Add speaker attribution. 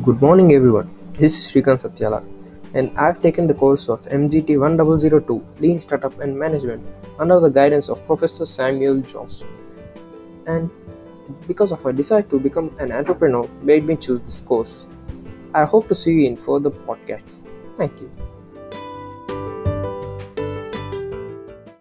Speaker 1: Good morning, everyone. This is Srikanth Satyala, and I've taken the course of MGT 1002 Lean Startup and Management under the guidance of Professor Samuel Jones. And because of my desire to become an entrepreneur, made me choose this course. I hope to see you in further podcasts. Thank you.